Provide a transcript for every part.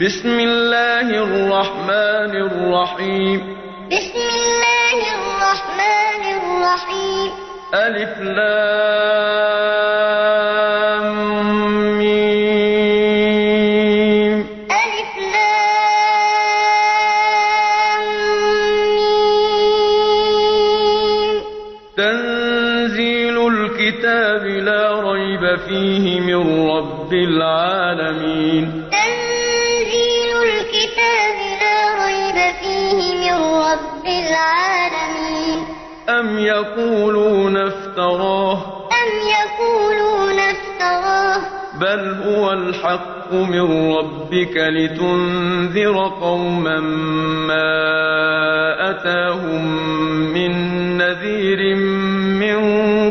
بسم الله الرحمن الرحيم. بسم الله الرحمن الرحيم. ألف لام ميم. ألف لام ميم. تنزيل الكتاب لا ريب فيه من رب العالمين. تنزيل الكتاب لا ريب فيه من رب العالمين. أم يقولون افتراه؟ أم يقولون افتراه؟ بل هو الحق من ربك لتنذر قوما ما أتاهم من نذير من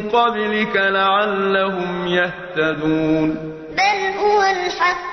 قبلك لعلهم يهتدون. بل هو الحق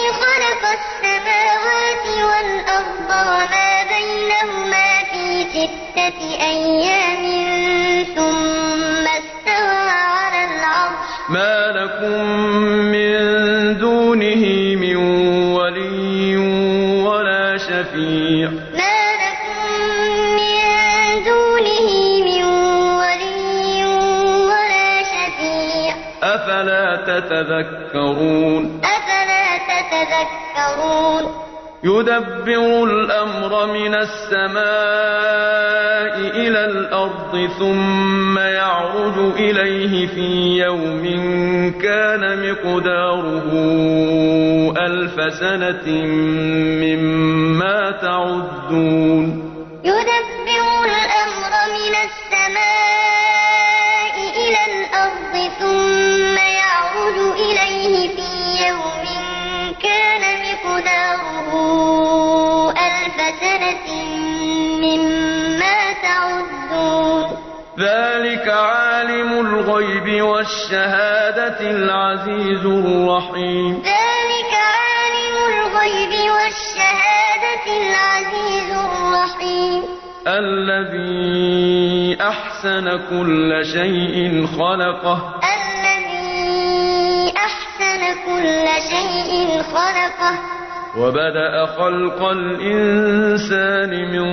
السماوات والأرض وما بينهما في ستة أيام ثم استوى على العرش. ما لكم من دونه من ولي ولا شفيع. ما لكم من دونه من ولي ولا شفيع. أفلا تتذكرون؟ أفلا تتذكرون؟ يدبر الأمر من السماء إلى الأرض ثم يعرج إليه في يوم كان مقداره ألف سنة مما تعدون. الغيب والشهادة العزيز الرحيم. ذلك عالم الغيب والشهادة العزيز الرحيم. الذي أحسن كل شيء خلقه. الذي أحسن كل شيء خلقه. وبدأ خلق الإنسان من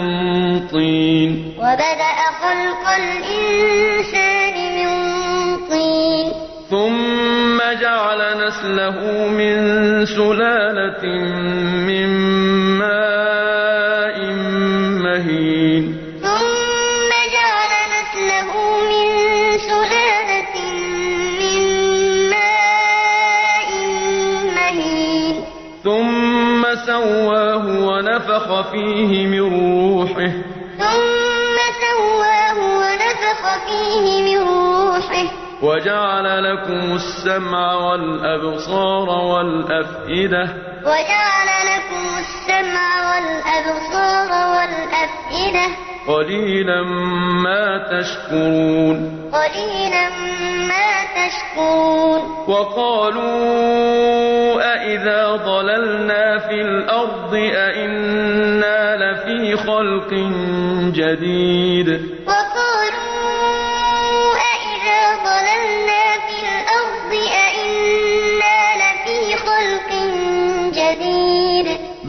طين. وبدأ خلق الإنسان ثم جعل نسله من سلالة من ماء مهين ثم جعل نسله من سلالة من ماء مهين ثم سواه ونفخ فيه من روحه ثم سواه ونفخ فيه من روحه وجعل لكم السمع والأبصار والأفئدة وجعل لكم السمع والأبصار والأفئدة قليلا ما تشكرون قليلا ما تشكرون وقالوا أإذا ضللنا في الأرض أإنا لفي خلق جديد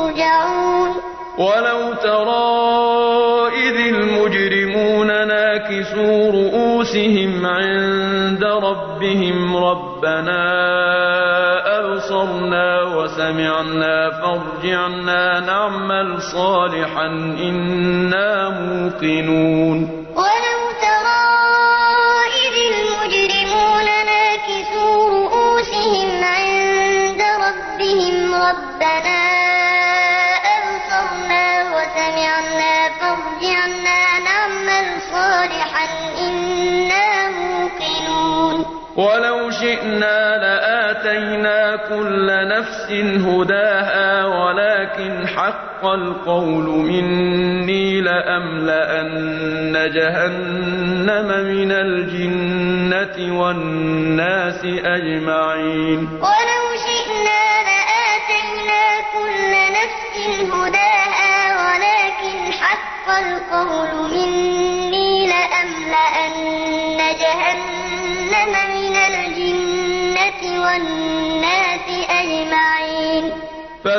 ترجعون ولو ترى إذ المجرمون ناكسوا رؤوسهم عند ربهم ربنا أبصرنا وسمعنا فارجعنا نعمل صالحا إنا موقنون. شئنا لآتينا كل نفس هداها ولكن حق القول مني لأملأن جهنم من الجنة والناس أجمعين ولو شئنا لآتينا كل نفس هداها ولكن حق القول مني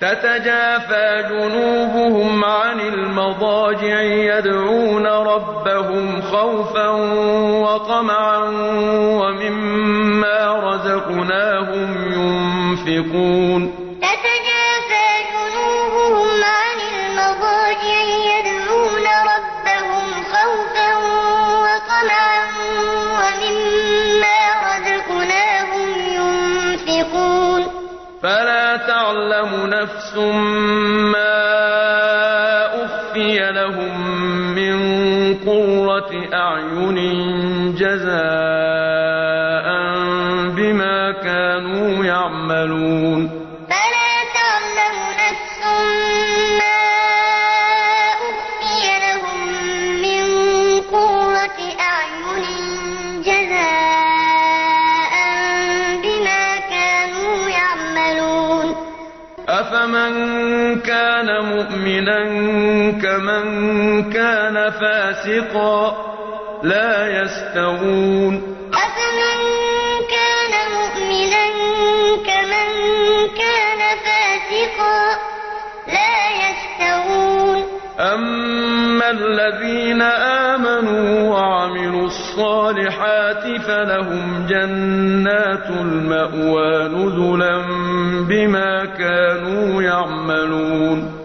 تتجافى جنوبهم عن المضاجع يدعون ربهم خوفا وطمعا ومما رزقناهم ينفقون. نفس ما أخفي لهم من قرة أعين جزاء بما كانوا يعملون كان فاسقا لا يستوون. أفمن كان مؤمنا كمن كان فاسقا لا يستوون. أما الذين آمنوا وعملوا الصالحات فلهم جنات المأوى نزلا بما كانوا يعملون.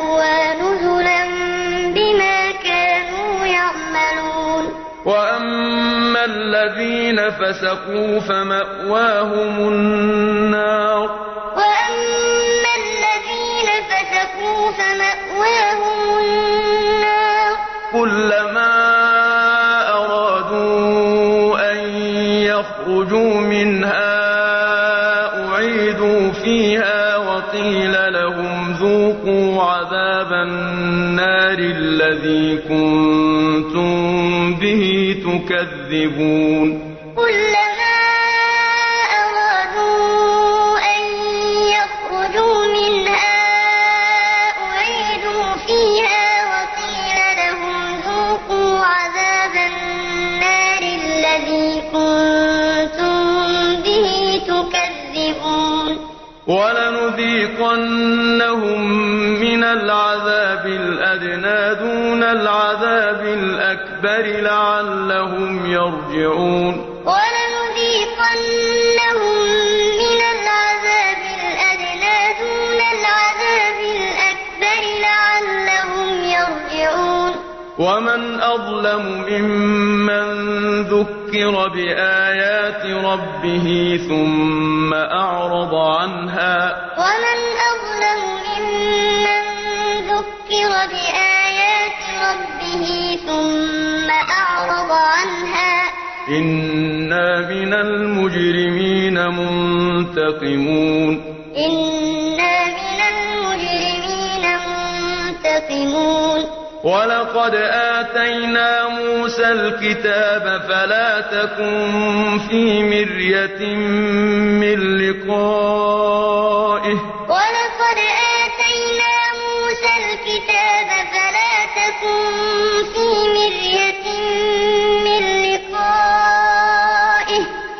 نزلا بما كانوا يعملون وأما الذين فسقوا فمأواهم النار وأما الذين فسقوا فمأواهم النار كلما أرادوا أن يخرجوا منها أعيدوا فيها عذاب النار الذي كنتم به تكذبون. كلما أرادوا أن يخرجوا منها أعيدوا فيها وقيل لهم ذوقوا عذاب النار الذي كنتم به تكذبون. ولنذيقنهم من الأدنى دون العذاب الأكبر لعلهم يرجعون. ولنذيقنهم من العذاب الأدنى دون العذاب الأكبر لعلهم يرجعون. ومن أظلم ممن ذكر بآيات ربه ثم أعرض عنها. ومن عنها. إنا من المجرمين منتقمون إنا من المجرمين منتقمون. ولقد آتينا موسى الكتاب فلا تكن في مرية من لقائه.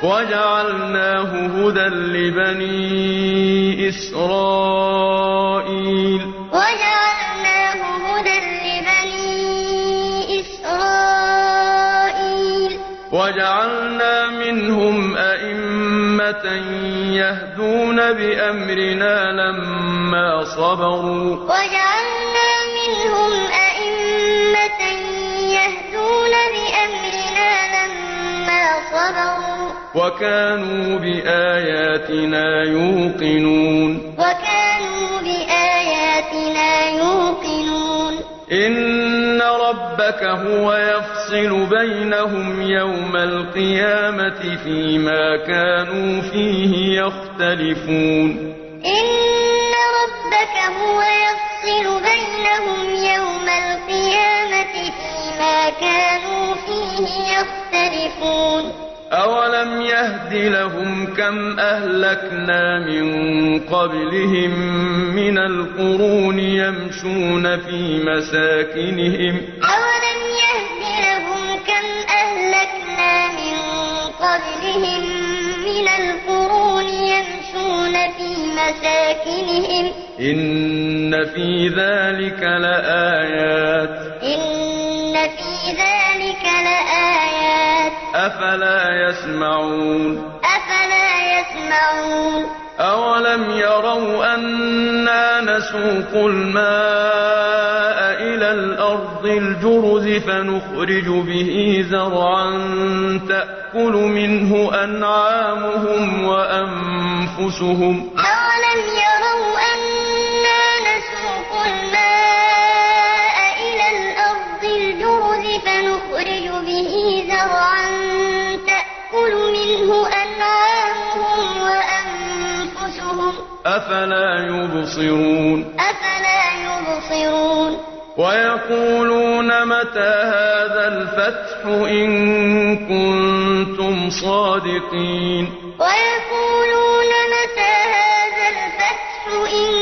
وجعلناه هدى لبني إسرائيل. وجعلناه هدى لبني إسرائيل. وجعلنا منهم أئمة يهدون بأمرنا لما صبروا. وجعلنا وكانوا بآياتنا يوقنون. وكانوا بآياتنا يوقنون. إن ربك هو يفصل بينهم يوم القيامة فيما كانوا فيه يختلفون. إن ربك هو يفصل بينهم يوم القيامة فيما كانوا فيه يختلفون. لهم كم أهلكنا من قبلهم من القرون يمشون في مساكنهم. أولم يهد لهم كم أهلكنا من قبلهم من القرون يمشون في مساكنهم. إن في ذلك لآيات. إن أفلا يسمعون؟ أفلا يسمعون؟ أولم يروا أنا نسوق الماء إلى الأرض الجرز فنخرج به زرعا تأكل منه أنعامهم وأنفسهم. أولم يبصرون. أفلا يبصرون؟ ويقولون متى هذا الفتح إن كنتم صادقين؟ ويقولون متى هذا الفتح إن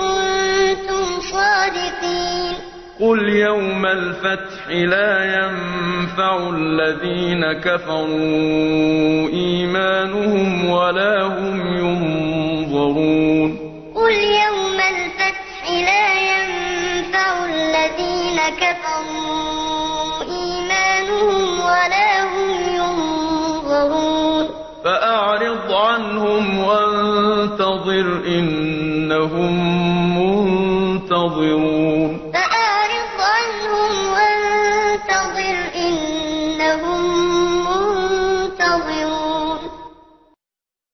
كنتم صادقين؟ قل يوم الفتح لا ينفع الذين كفروا إيمانهم ولا هم ينظرون. كفروا إيمانهم ولا هم ينظرون. فأعرض عنهم وانتظر إنهم منتظرون.